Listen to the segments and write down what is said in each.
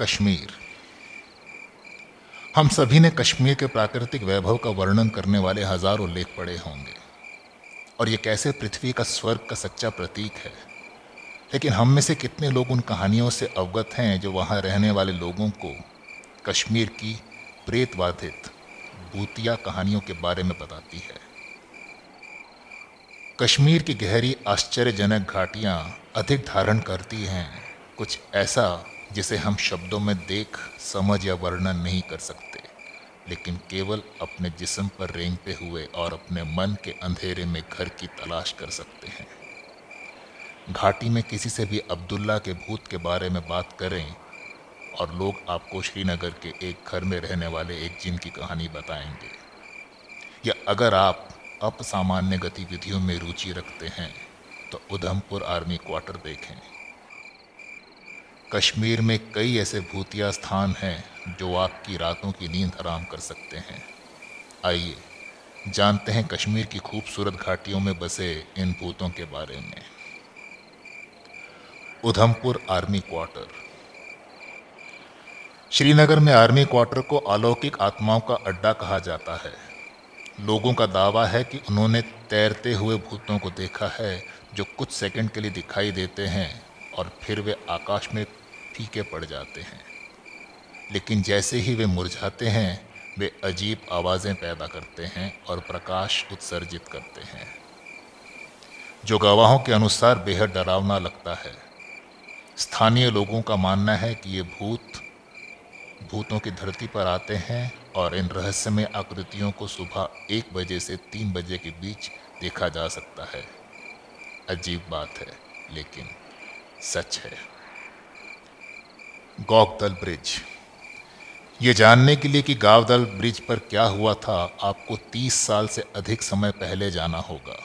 कश्मीर। हम सभी ने कश्मीर के प्राकृतिक वैभव का वर्णन करने वाले हज़ारों लेख पढ़े होंगे। और ये कैसे पृथ्वी का स्वर्ग का सच्चा प्रतीक है। लेकिन हम में से कितने लोग उन कहानियों से अवगत हैं जो वहाँ रहने वाले लोगों को कश्मीर की प्रेतवाधित, भूतिया कहानियों के बारे में बताती है। कश्मीर की गहरी आश्चर्यजनक घाटियाँ अधिक धारण करती हैं कुछ ऐसा जिसे हम शब्दों में देख, समझ या वर्णन नहीं कर सकते, लेकिन केवल अपने जिस्म पर रेंगते हुए और अपने मन के अंधेरे में घर की तलाश कर सकते हैं। घाटी में किसी से भी अब्दुल्ला के भूत के बारे में बात करें और लोग आपको श्रीनगर के एक घर में रहने वाले एक जिन की कहानी बताएँगे। या अगर आप अपसामान्य गतिविधियों में रुचि रखते हैं तो उधमपुर आर्मी क्वार्टर देखें। कश्मीर में कई ऐसे भूतिया स्थान हैं जो आपकी रातों की नींद हराम कर सकते हैं। आइए, जानते हैं कश्मीर की खूबसूरत घाटियों में बसे इन भूतों के बारे में। Udhampur army quarter. श्रीनगर में आर्मी क्वार्टर को अलौकिक आत्माओं का अड्डा कहा जाता है। लोगों का दावा है कि उन्होंने तैरते हुए भूतों को देखा है, जो कुछ सेकंड के लिए दिखाई देते हैं और फिर वे आकाश में फीके पड़ जाते हैं। लेकिन जैसे ही वे मुरझाते हैं, वे अजीब आवाज़ें पैदा करते हैं और प्रकाश उत्सर्जित करते हैं। जो गवाहों के अनुसार बेहद डरावना लगता है। स्थानीय लोगों का मानना है कि ये भूत, भूतों की धरती पर आते हैं और इन रहस्यमय आकृतियों को सुबह एक बजे से तीन बजे के बीच देखा जा सकता है। अजीब बात है, लेकिन सच है। गौकदल ब्रिज। ये जानने के लिए कि गावदल ब्रिज पर क्या हुआ था, आपको 30 साल से अधिक समय पहले जाना होगा,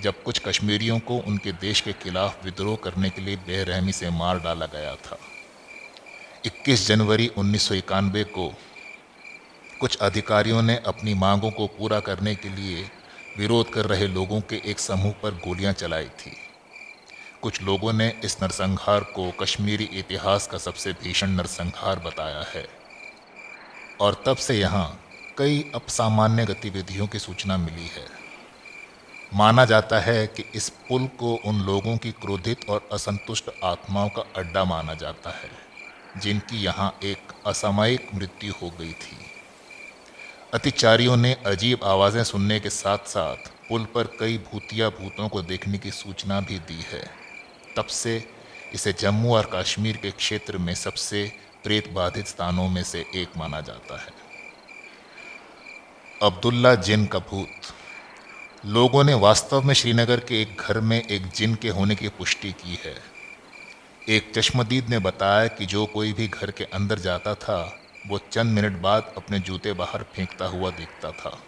जब कुछ कश्मीरियों को उनके देश के खिलाफ विद्रोह करने के लिए बेरहमी से मार डाला गया था। 21 जनवरी उन्नीस सौ इक्यानवे को कुछ अधिकारियों ने अपनी मांगों को पूरा करने के लिए विरोध कर रहे लोगों के एक समूह पर गोलियाँ चलाई थी। कुछ लोगों ने इस नरसंहार को कश्मीरी इतिहास का सबसे भीषण नरसंहार बताया है। और तब से यहाँ कई अपसामान्य गतिविधियों की सूचना मिली है। माना जाता है कि इस पुल को उन लोगों की क्रोधित और असंतुष्ट आत्माओं का अड्डा माना जाता है, जिनकी यहाँ एक असामयिक मृत्यु हो गई थी। अतिचारियों ने अजीब आवाज़ें सुनने के साथ साथ पुल पर कई भूतिया भूतों को देखने की सूचना भी दी है। तब से इसे जम्मू और कश्मीर के क्षेत्र में सबसे प्रेत बाधित स्थानों में से एक माना जाता है। अब्दुल्ला जिन का भूत। लोगों ने वास्तव में श्रीनगर के एक घर में एक जिन के होने की पुष्टि की है। एक चश्मदीद ने बताया कि जो कोई भी घर के अंदर जाता था, वो चंद मिनट बाद अपने जूते बाहर फेंकता हुआ दिखता था।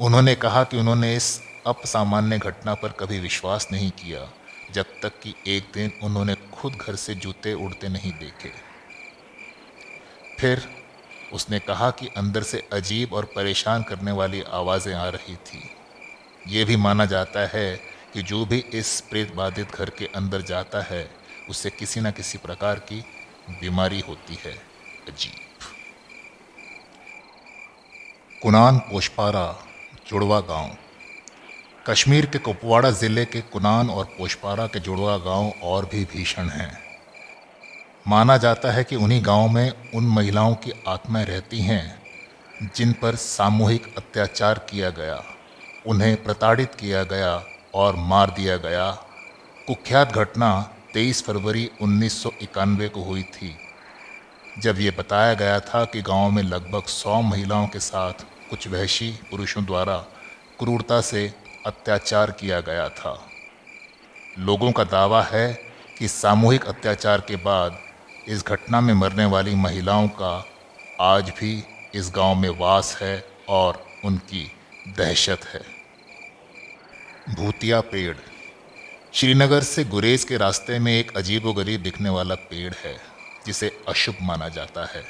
उन्होंने कहा कि उन्होंने इस अपसामान्य घटना पर कभी विश्वास नहीं किया। जब तक कि एक दिन उन्होंने खुद घर से जूते उड़ते नहीं देखे। फिर उसने कहा कि अंदर से अजीब और परेशान करने वाली आवाज़ें आ रही थी। ये भी माना जाता है कि जो भी इस प्रेत बाधित घर के अंदर जाता है उससे किसी न किसी प्रकार की बीमारी होती है। अजीब। कुनान पोशपारा जुड़वा गाँव। कश्मीर के कुपवाड़ा ज़िले के कुनान और पोशपारा के जुड़वा गाँव और भी भीषण हैं। माना जाता है कि उन्हीं गाँव में उन महिलाओं की आत्माएँ रहती हैं, जिन पर सामूहिक अत्याचार किया गया, उन्हें प्रताड़ित किया गया और मार दिया गया। कुख्यात घटना 23 फरवरी उन्नीस सौ इक्यानवे को हुई थी। जब ये बताया गया था कि गाँव में लगभग 100 महिलाओं के साथ कुछ वहशी पुरुषों द्वारा क्रूरता से अत्याचार किया गया था। लोगों का दावा है कि सामूहिक अत्याचार के बाद इस घटना में मरने वाली महिलाओं का आज भी इस गाँव में वास है और उनकी दहशत है। भूतिया पेड़। श्रीनगर से गुरेज के रास्ते में एक अजीबोगरीब दिखने वाला पेड़ है, जिसे अशुभ माना जाता है।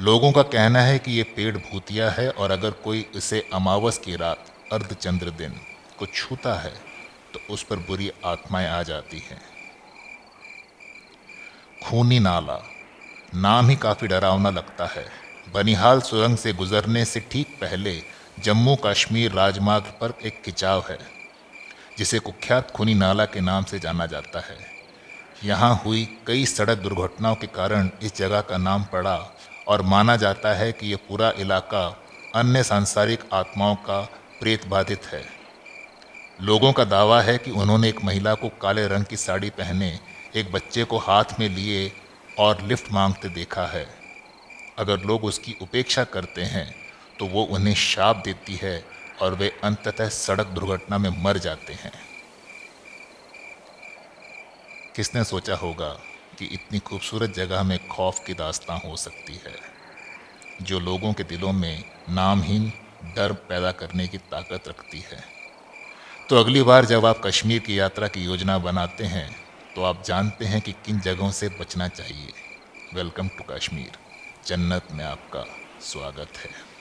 लोगों का कहना है कि ये पेड़ भूतिया है और अगर कोई इसे अमावस की रात अर्धचंद्र दिन को छूता है तो उस पर बुरी आत्माएँ आ जाती हैं। खूनी नाला, नाम ही काफ़ी डरावना लगता है। बनिहाल सुरंग से गुजरने से ठीक पहले जम्मू कश्मीर राजमार्ग पर एक खिंचाव है, जिसे कुख्यात खूनी नाला के नाम से जाना जाता है। यहाँ हुई कई सड़क दुर्घटनाओं के कारण इस जगह का नाम पड़ा और माना जाता है कि यह पूरा इलाका अन्य सांसारिक आत्माओं का प्रेत बाधित है। लोगों का दावा है कि उन्होंने एक महिला को काले रंग की साड़ी पहने, एक बच्चे को हाथ में लिए और लिफ्ट मांगते देखा है। अगर लोग उसकी उपेक्षा करते हैं तो वो उन्हें शाप देती है और वे अंततः सड़क दुर्घटना में मर जाते हैं। किसने सोचा होगा कि इतनी खूबसूरत जगह में खौफ की दास्तां हो सकती है, जो लोगों के दिलों में नामहीन डर पैदा करने की ताकत रखती है। तो अगली बार जब आप कश्मीर की यात्रा की योजना बनाते हैं तो आप जानते हैं कि किन जगहों से बचना चाहिए। Welcome to Kashmir. जन्नत में आपका स्वागत है।